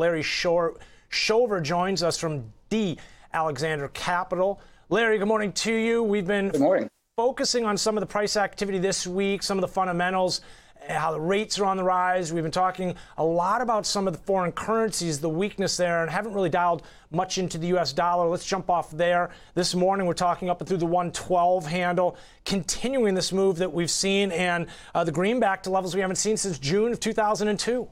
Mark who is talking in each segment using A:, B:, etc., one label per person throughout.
A: Larry Shover joins us from D. Alexander Capital. Larry, good morning to you. We've been
B: good morning.
A: focusing on some of the price activity this week, some of the fundamentals how the rates are on the rise. We've been talking a lot about some of the foreign currencies, the weakness there, and haven't really dialed much into the US dollar. Let's jump off there. This morning, we're talking up and through the 112 handle, continuing this move that we've seen, and uh, the greenback to levels we haven't seen since June of 2002.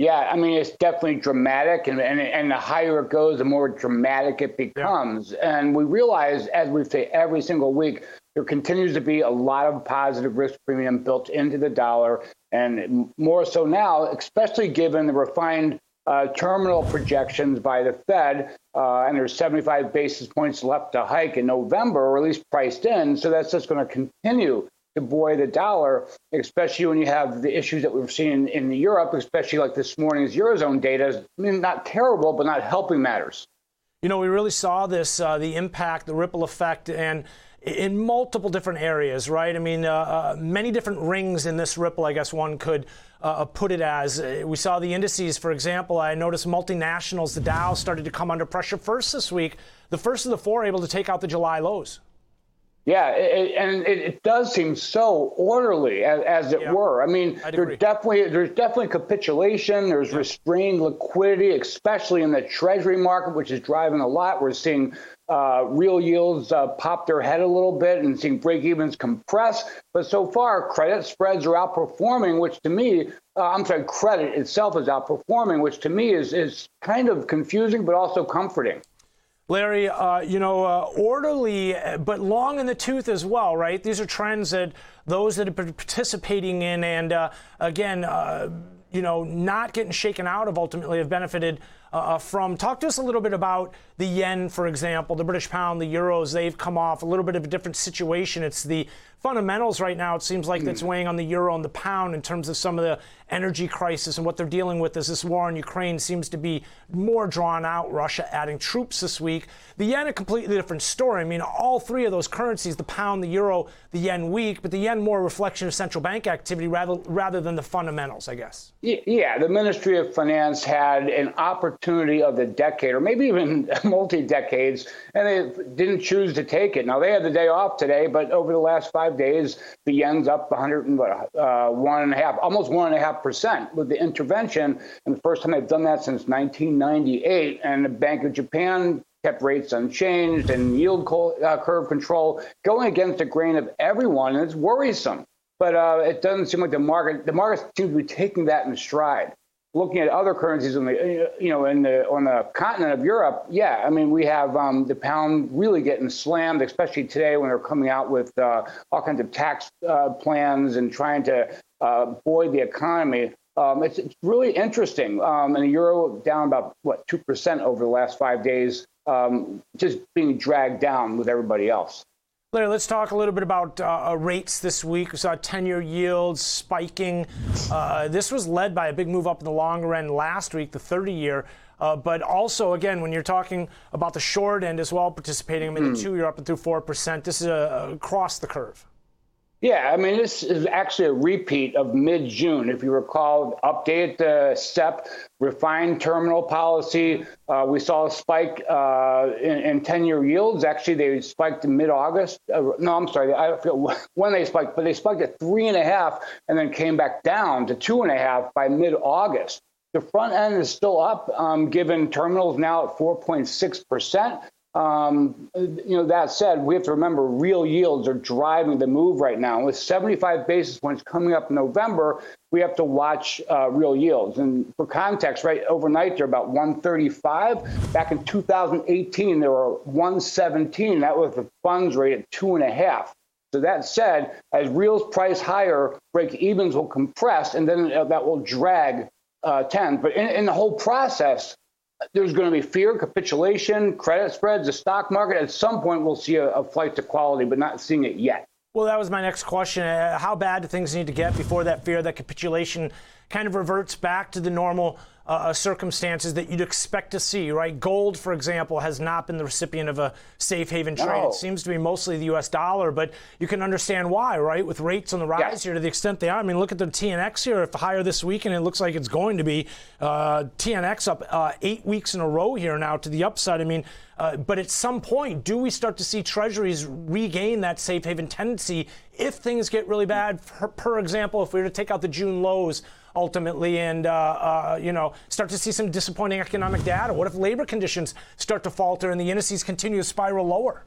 B: Yeah, I mean, it's definitely dramatic, and, and, and the higher it goes, the more dramatic it becomes. Yeah. And we realize, as we say every single week, there continues to be a lot of positive risk premium built into the dollar, and more so now, especially given the refined uh, terminal projections by the Fed, uh, and there's 75 basis points left to hike in November, or at least priced in. So that's just going to continue buoy the dollar, especially when you have the issues that we've seen in Europe, especially like this morning's Eurozone data. I mean, not terrible, but not helping matters.
A: You know, we really saw this, uh, the impact, the ripple effect, and in multiple different areas, right? I mean, uh, uh, many different rings in this ripple, I guess one could uh, uh put it as. Uh, we saw the indices, for example. I noticed multinationals, the Dow, started to come under pressure first this week. The first of the four able to take out the July lows.
B: Yeah, it, and it, it, does seem so orderly, as, as it yeah, were. I mean, there's definitely there's definitely capitulation. There's yeah. restrained liquidity, especially in the Treasury market, which is driving a lot. We're seeing uh, real yields uh, pop their head a little bit and seeing break evens compress. But so far, credit spreads are outperforming, which to me, uh, I'm sorry, credit itself is outperforming, which to me is is kind of confusing, but also comforting.
A: Larry, uh, you know, uh, orderly but long in the tooth as well, right? These are trends that those that have been participating in, and uh, again, uh, you know, not getting shaken out of ultimately have benefited uh, uh, from. Talk to us a little bit about the yen, for example, the British pound, the euros. They've come off a little bit of a different situation. It's the fundamentals right now, it seems like that's hmm. weighing on the euro and the pound in terms of some of the energy crisis and what they're dealing with as this war in Ukraine seems to be more drawn out. Russia adding troops this week. The yen, a completely different story. I mean, all three of those currencies, the pound, the euro, the yen weak, but the yen more a reflection of central bank activity rather, rather than the fundamentals, I guess.
B: Yeah, the Ministry of Finance had an opportunity of the decade, or maybe even multi decades, and they didn't choose to take it. Now, they had the day off today, but over the last five five days, the yen's up 101 uh, and a half, almost one and a half percent with the intervention. And the first time they've done that since 1998. And the Bank of Japan kept rates unchanged and yield uh, curve control going against the grain of everyone. And it's worrisome. But uh, it doesn't seem like the market, the market seems to be taking that in stride looking at other currencies in the you know in the on the continent of Europe, yeah, I mean we have um, the pound really getting slammed, especially today when they're coming out with uh, all kinds of tax uh, plans and trying to uh, buoy the economy. Um, it's, it's, really interesting. Um, and the euro down about what two percent over the last five days, um, just being dragged down with everybody else.
A: Larry, let's talk a little bit about uh, uh rates this week. We saw 10 year yields spiking. Uh, this was led by a big move up in the longer end last week, the 30 year. Uh, but also, again, when you're talking about the short end as well, participating, I mean, mm. the hmm. two year up and through 4%, this is across the curve.
B: Yeah, I mean, this is actually a repeat of mid June. If you recall, updated the SEP refined terminal policy. Uh, we saw a spike uh, in 10 year yields. Actually, they spiked in mid August. Uh, no, I'm sorry. I don't when they spiked, but they spiked at three and a half and then came back down to two and a half by mid August. The front end is still up, um, given terminals now at 4.6 percent. Um, you know, that said, we have to remember real yields are driving the move right now. With 75 basis points coming up in November, we have to watch uh, real yields. And for context, right, overnight they're about 135. Back in 2018, they were 117. That was the funds rate at two and a half. So that said, as reals price higher, break evens will compress, and then uh, that will drag uh, 10. But in, in the whole process, there's going to be fear, capitulation, credit spreads, the stock market. At some point, we'll see a, a flight to quality, but not seeing it yet.
A: Well, that was my next question. Uh, how bad do things need to get before that fear, that capitulation kind of reverts back to the normal uh, circumstances that you'd expect to see, right? Gold, for example, has not been the recipient of a safe haven trade. No. It seems to be mostly the U.S. dollar, but you can understand why, right? With rates on the rise yes. here to the extent they are. I mean, look at the TNX here, if higher this week, and it looks like it's going to be. Uh, TNX up uh, eight weeks in a row here now to the upside. I mean, uh, but at some point, do we start to see treasuries regain that safe haven tendency if things get really bad? Per, per example, if we were to take out the June lows ultimately and uh, uh, you know start to see some disappointing economic data? What if labor conditions start to falter and the indices continue to spiral lower?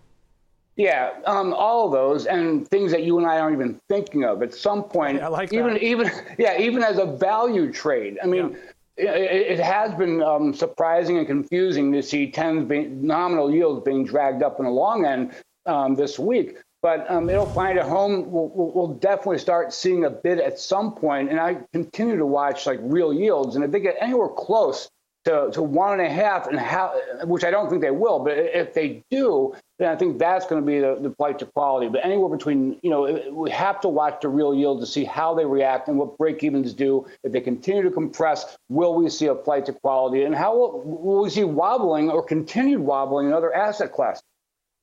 B: Yeah, um, all of those and things that you and I aren't even thinking of at some point.
A: Yeah, I like
B: even even yeah, even as a value trade. I mean. Yeah. It, has been um, surprising and confusing to see tens being, nominal yields being dragged up in the long end um, this week but um, it'll find a home. We'll, we'll, definitely start seeing a bid at some point, and I continue to watch like real yields, and if they get anywhere close to, to one and a half, and how, which I don't think they will, but if they do, then I think that's going to be the, the flight to quality. But anywhere between, you know, we have to watch the real yield to see how they react and what break evens do. If they continue to compress, will we see a flight to quality, and how will, will we see wobbling or continued wobbling in other asset classes?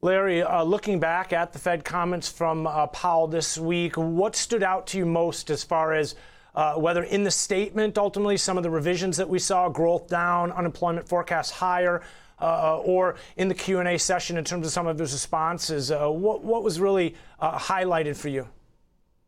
A: Larry, uh, looking back at the Fed comments from uh, Powell this week, what stood out to you most as far as uh, whether in the statement, ultimately, some of the revisions that we saw, growth down, unemployment forecast higher, uh, or in the Q&A session in terms of some of his responses, uh, what, what was really uh, highlighted for you?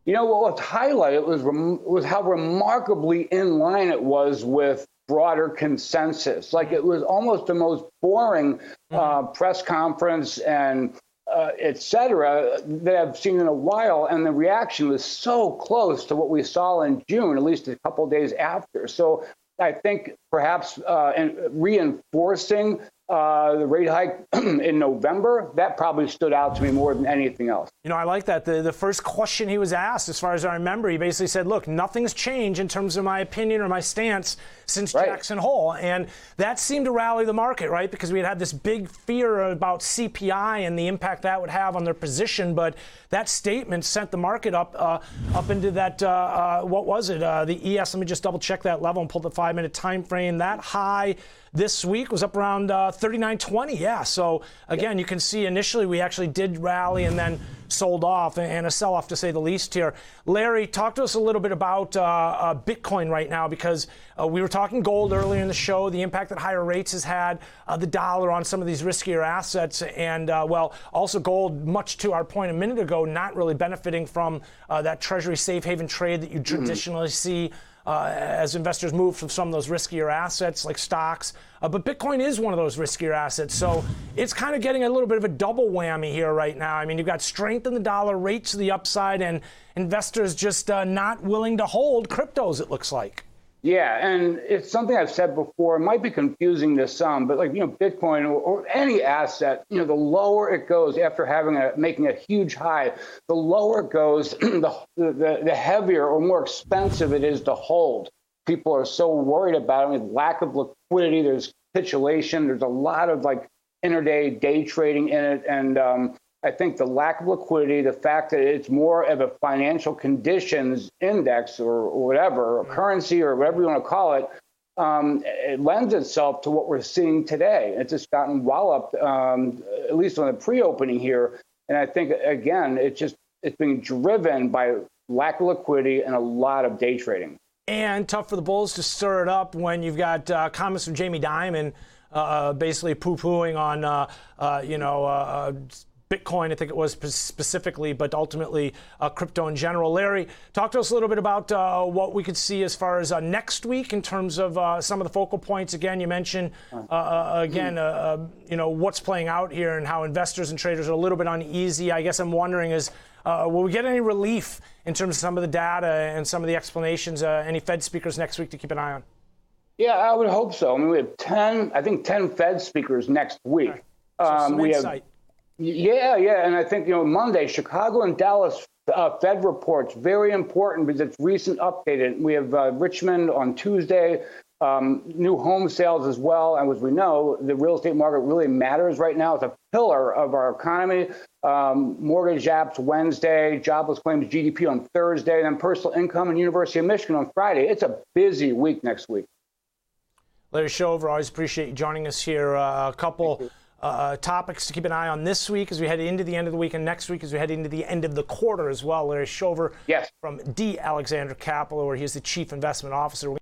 B: You know, what was highlighted was, rem- was how remarkably in line it was with broader consensus. Like it was almost the most boring uh, mm-hmm. press conference and uh, et cetera, that I've seen in a while. And the reaction was so close to what we saw in June, at least a couple days after. So I think perhaps uh, reinforcing uh, the rate hike in November, that probably stood out to me more than anything else.
A: You know, I like that. The, the first question he was asked, as far as I remember, he basically said, Look, nothing's changed in terms of my opinion or my stance since right. Jackson Hole. And that seemed to rally the market, right? Because we had had this big fear about CPI and the impact that would have on their position. But that statement sent the market up uh, up into that, uh, uh, what was it? Uh, the ES, let me just double check that level and pull the five minute time frame. That high this week was up around uh, 39.20. Yeah. So again, you can see initially we actually did rally and then sold off and a sell off to say the least here. Larry, talk to us a little bit about uh, uh, Bitcoin right now because uh, we were talking gold earlier in the show, the impact that higher rates has had, uh, the dollar on some of these riskier assets, and uh, well, also gold, much to our point a minute ago, not really benefiting from uh, that Treasury safe haven trade that you mm-hmm. traditionally mm-hmm. see uh, as investors move from some of those riskier assets like stocks. Uh, but Bitcoin is one of those riskier assets. So it's kind of getting a little bit of a double whammy here right now. I mean, you've got strength in the dollar, rates to the upside, and investors just uh, not willing to hold cryptos, it looks like.
B: Yeah, and it's something I've said before. It might be confusing to some, but like you know, Bitcoin or, or, any asset, you know, the lower it goes after having a making a huge high, the lower it goes, the, the the heavier or more expensive it is to hold. People are so worried about it. I mean, lack of liquidity. There's capitulation. There's a lot of like intraday day trading in it, and um, I think the lack of liquidity, the fact that it's more of a financial conditions index or, or whatever, or currency or whatever you want to call it, um, it lends itself to what we're seeing today. It's just gotten walloped, um, at least on the pre-opening here. And I think again, it's just it's being driven by lack of liquidity and a lot of day trading.
A: And tough for the Bulls to stir it up when you've got uh, comments from Jamie Dimon uh, uh basically poo-pooing on, uh, uh you know uh, Bitcoin, I think it was specifically, but ultimately uh, crypto in general. Larry, talk to us a little bit about uh, what we could see as far as uh, next week in terms of uh, some of the focal points. Again, you mentioned uh, uh, again, you know, what's playing out here and how investors and traders are a little bit uneasy. I guess I'm wondering is. will we get any relief in terms of some of the data and some of the explanations? any Fed speakers next week to keep an eye on?
B: Yeah, I would hope so. I mean, we have 10, I think 10 Fed speakers next week. Right.
A: So um, we insight. have
B: yeah, yeah, and I think you know Monday, Chicago and Dallas uh, Fed reports very important because it's recent updated. We have uh, Richmond on Tuesday, um, new home sales as well, and as we know, the real estate market really matters right now. It's a pillar of our economy. Um, mortgage apps Wednesday, jobless claims GDP on Thursday, and then personal income and University of Michigan on Friday. It's a busy week next week.
A: Larry Shover, always appreciate you joining us here. Uh, a couple uh, topics to keep an eye on this week as we head into the end of the week, and next week as we head into the end of the quarter as well. Larry Shover
B: yes.
A: from D. Alexander Capital, where he's the Chief Investment Officer.